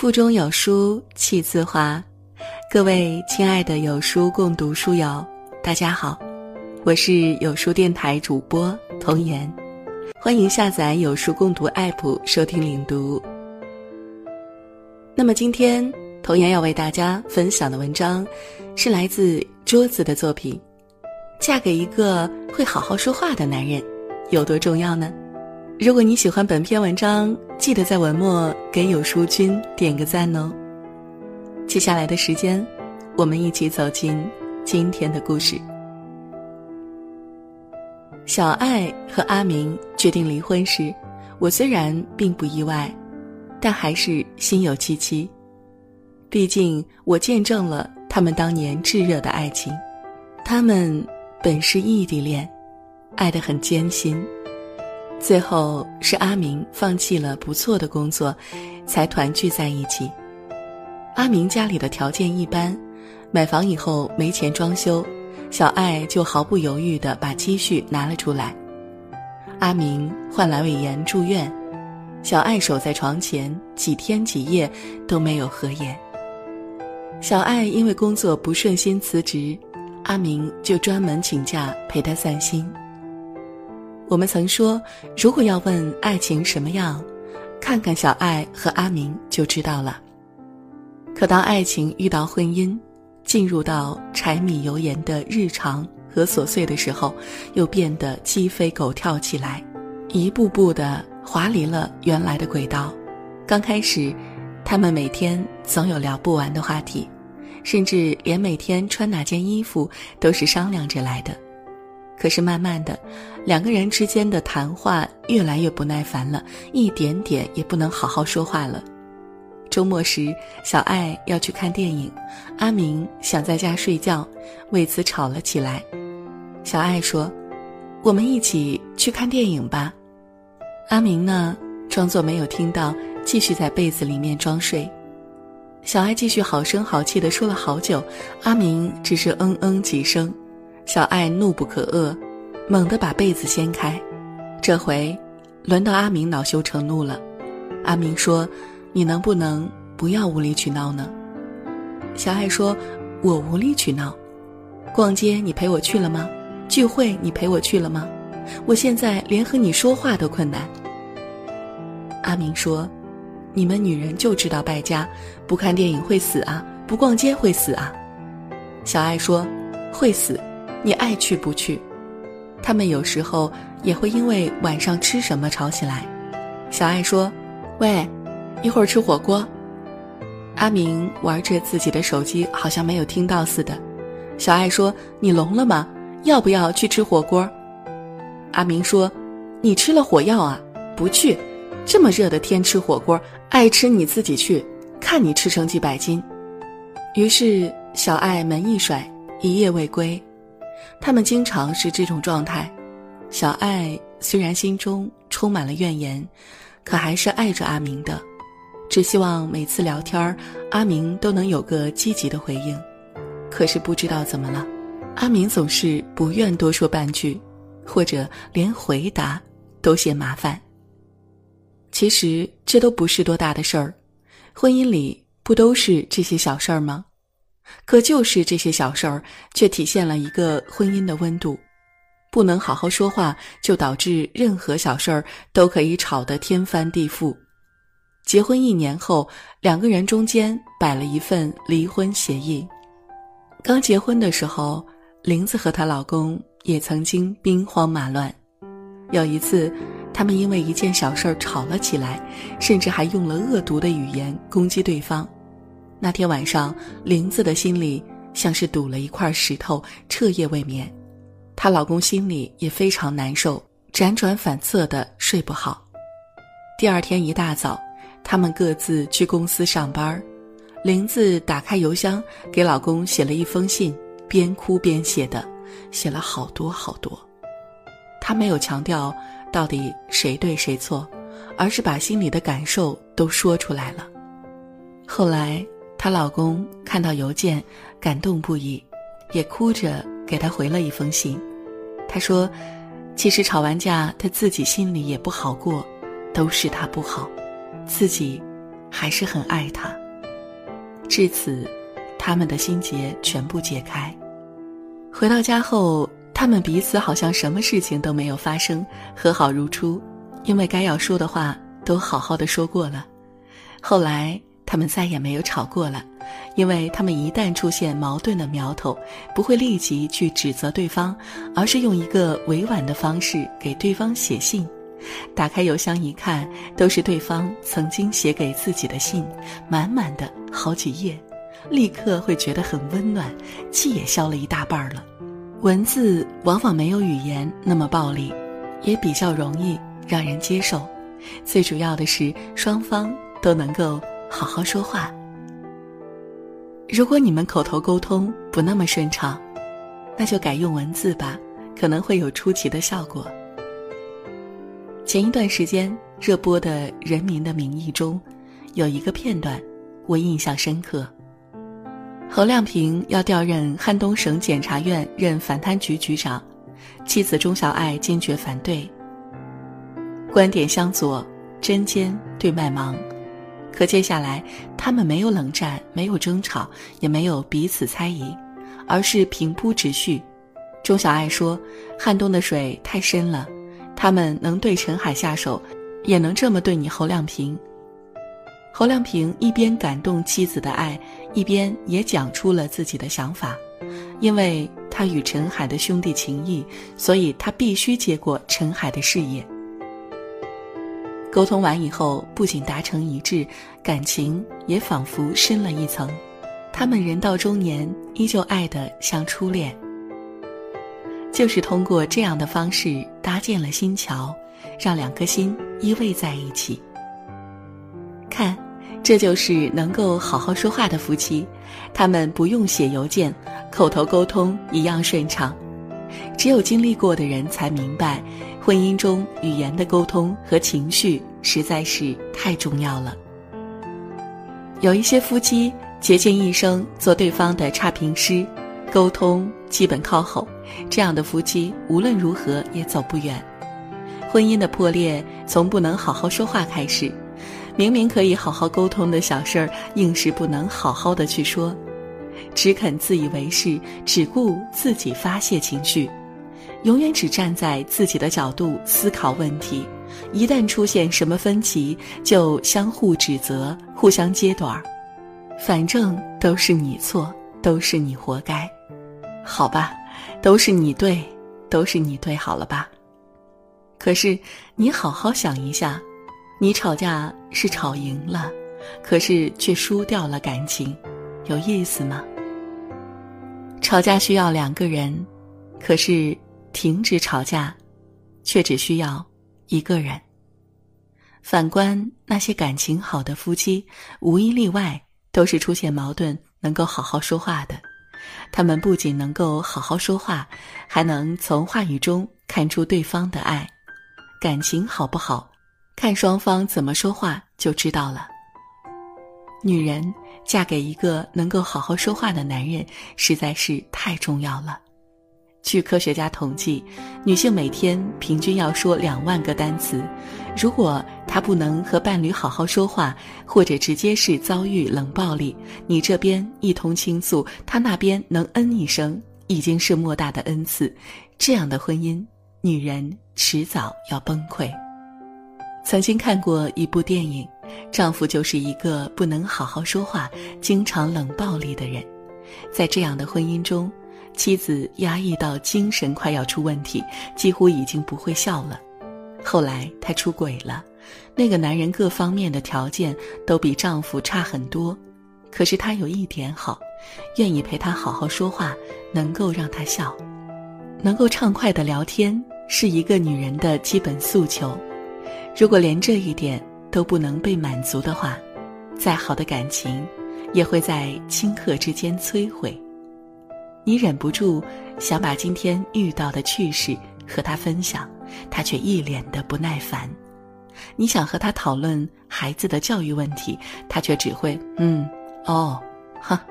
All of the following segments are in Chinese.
腹中有书气自华，各位亲爱的有书共读书友，大家好，我是有书电台主播童言，欢迎下载有书共读 APP 收听领读。那么今天童言要为大家分享的文章，是来自桌子的作品，《嫁给一个会好好说话的男人有多重要呢？》如果你喜欢本篇文章，记得在文末给有书君点个赞哦。接下来的时间，我们一起走进今天的故事。小爱和阿明决定离婚时，我虽然并不意外，但还是心有戚戚。毕竟我见证了他们当年炙热的爱情，他们本是异地恋，爱得很艰辛。最后是阿明放弃了不错的工作，才团聚在一起。阿明家里的条件一般，买房以后没钱装修，小爱就毫不犹豫地把积蓄拿了出来。阿明患阑尾炎住院，小爱守在床前几天几夜都没有合眼。小爱因为工作不顺心辞职，阿明就专门请假陪她散心。我们曾说，如果要问爱情什么样，看看小爱和阿明就知道了。可当爱情遇到婚姻，进入到柴米油盐的日常和琐碎的时候，又变得鸡飞狗跳起来，一步步的滑离了原来的轨道。刚开始，他们每天总有聊不完的话题，甚至连每天穿哪件衣服都是商量着来的。可是慢慢的，两个人之间的谈话越来越不耐烦了，一点点也不能好好说话了。周末时，小爱要去看电影，阿明想在家睡觉，为此吵了起来。小爱说：“我们一起去看电影吧。”阿明呢，装作没有听到，继续在被子里面装睡。小爱继续好声好气的说了好久，阿明只是嗯嗯几声。小爱怒不可遏，猛地把被子掀开。这回，轮到阿明恼羞成怒了。阿明说：“你能不能不要无理取闹呢？”小爱说：“我无理取闹？逛街你陪我去了吗？聚会你陪我去了吗？我现在连和你说话都困难。”阿明说：“你们女人就知道败家，不看电影会死啊，不逛街会死啊。”小爱说：“会死。”你爱去不去？他们有时候也会因为晚上吃什么吵起来。小爱说：“喂，一会儿吃火锅。”阿明玩着自己的手机，好像没有听到似的。小爱说：“你聋了吗？要不要去吃火锅？”阿明说：“你吃了火药啊？不去，这么热的天吃火锅，爱吃你自己去，看你吃成几百斤。”于是小爱门一甩，一夜未归。他们经常是这种状态，小爱虽然心中充满了怨言，可还是爱着阿明的，只希望每次聊天阿明都能有个积极的回应。可是不知道怎么了，阿明总是不愿多说半句，或者连回答都嫌麻烦。其实这都不是多大的事儿，婚姻里不都是这些小事儿吗？可就是这些小事儿，却体现了一个婚姻的温度。不能好好说话，就导致任何小事儿都可以吵得天翻地覆。结婚一年后，两个人中间摆了一份离婚协议。刚结婚的时候，玲子和她老公也曾经兵荒马乱。有一次，他们因为一件小事儿吵了起来，甚至还用了恶毒的语言攻击对方。那天晚上，玲子的心里像是堵了一块石头，彻夜未眠。她老公心里也非常难受，辗转反侧的睡不好。第二天一大早，他们各自去公司上班。玲子打开邮箱，给老公写了一封信，边哭边写的，写了好多好多。她没有强调到底谁对谁错，而是把心里的感受都说出来了。后来。她老公看到邮件，感动不已，也哭着给她回了一封信。他说：“其实吵完架，他自己心里也不好过，都是他不好，自己还是很爱他。至此，他们的心结全部解开。回到家后，他们彼此好像什么事情都没有发生，和好如初，因为该要说的话都好好的说过了。后来，他们再也没有吵过了。因为他们一旦出现矛盾的苗头，不会立即去指责对方，而是用一个委婉的方式给对方写信。打开邮箱一看，都是对方曾经写给自己的信，满满的好几页，立刻会觉得很温暖，气也消了一大半了。文字往往没有语言那么暴力，也比较容易让人接受。最主要的是，双方都能够好好说话。如果你们口头沟通不那么顺畅，那就改用文字吧，可能会有出奇的效果。前一段时间热播的《人民的名义》中，有一个片段，我印象深刻。侯亮平要调任汉东省检察院任反贪局局长，妻子钟小艾坚决反对。观点相左，针尖对麦芒。可接下来，他们没有冷战，没有争吵，也没有彼此猜疑，而是平铺直叙。钟小爱说：“汉东的水太深了，他们能对陈海下手，也能这么对你侯亮平。”侯亮平一边感动妻子的爱，一边也讲出了自己的想法，因为他与陈海的兄弟情谊，所以他必须接过陈海的事业。沟通完以后，不仅达成一致，感情也仿佛深了一层。他们人到中年，依旧爱得像初恋。就是通过这样的方式搭建了心桥，让两颗心依偎在一起。看，这就是能够好好说话的夫妻，他们不用写邮件，口头沟通一样顺畅。只有经历过的人才明白。婚姻中语言的沟通和情绪实在是太重要了。有一些夫妻竭尽一生做对方的差评师，沟通基本靠吼，这样的夫妻无论如何也走不远。婚姻的破裂从不能好好说话开始，明明可以好好沟通的小事儿，硬是不能好好的去说，只肯自以为是，只顾自己发泄情绪。永远只站在自己的角度思考问题，一旦出现什么分歧，就相互指责、互相揭短儿，反正都是你错，都是你活该，好吧，都是你对，都是你对，好了吧？可是你好好想一下，你吵架是吵赢了，可是却输掉了感情，有意思吗？吵架需要两个人，可是。停止吵架，却只需要一个人。反观那些感情好的夫妻，无一例外都是出现矛盾能够好好说话的。他们不仅能够好好说话，还能从话语中看出对方的爱。感情好不好，看双方怎么说话就知道了。女人嫁给一个能够好好说话的男人，实在是太重要了。据科学家统计，女性每天平均要说两万个单词。如果她不能和伴侣好好说话，或者直接是遭遇冷暴力，你这边一通倾诉，他那边能嗯一声，已经是莫大的恩赐。这样的婚姻，女人迟早要崩溃。曾经看过一部电影，丈夫就是一个不能好好说话、经常冷暴力的人，在这样的婚姻中。妻子压抑到精神快要出问题，几乎已经不会笑了。后来她出轨了，那个男人各方面的条件都比丈夫差很多，可是他有一点好，愿意陪他好好说话，能够让他笑，能够畅快的聊天，是一个女人的基本诉求。如果连这一点都不能被满足的话，再好的感情，也会在顷刻之间摧毁。你忍不住想把今天遇到的趣事和他分享，他却一脸的不耐烦。你想和他讨论孩子的教育问题，他却只会嗯哦哈。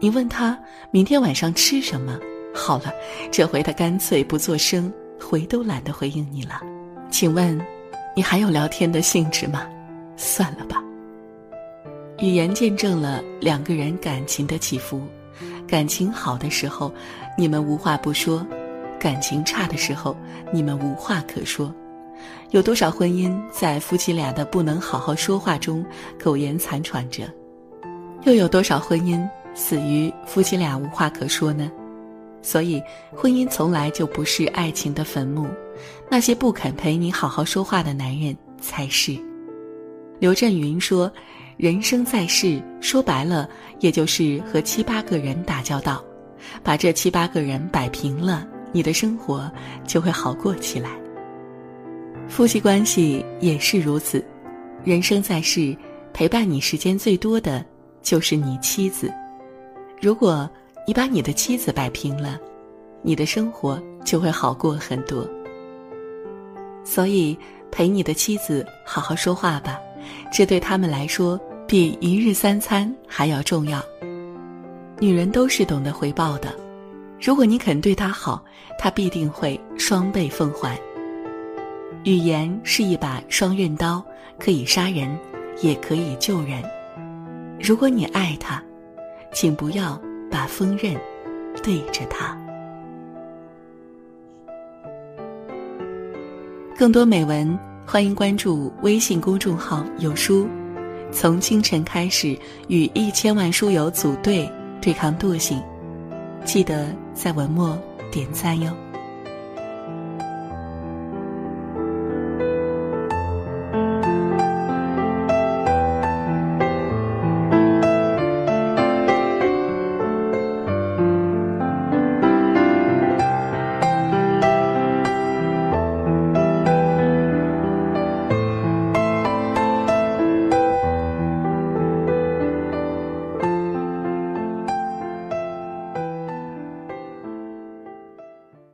你问他明天晚上吃什么，好了，这回他干脆不做声，回都懒得回应你了。请问，你还有聊天的兴致吗？算了吧。语言见证了两个人感情的起伏。感情好的时候，你们无话不说；感情差的时候，你们无话可说。有多少婚姻在夫妻俩的不能好好说话中苟延残喘着？又有多少婚姻死于夫妻俩无话可说呢？所以，婚姻从来就不是爱情的坟墓，那些不肯陪你好好说话的男人才是。刘震云说：“人生在世，说白了，也就是和七八个人打交道，把这七八个人摆平了，你的生活就会好过起来。夫妻关系也是如此，人生在世，陪伴你时间最多的就是你妻子。如果……”你把你的妻子摆平了，你的生活就会好过很多。所以，陪你的妻子好好说话吧，这对他们来说比一日三餐还要重要。女人都是懂得回报的，如果你肯对她好，她必定会双倍奉还。语言是一把双刃刀，可以杀人，也可以救人。如果你爱她，请不要。把锋刃对着他。更多美文，欢迎关注微信公众号“有书”。从清晨开始，与一千万书友组队对抗惰性，记得在文末点赞哟。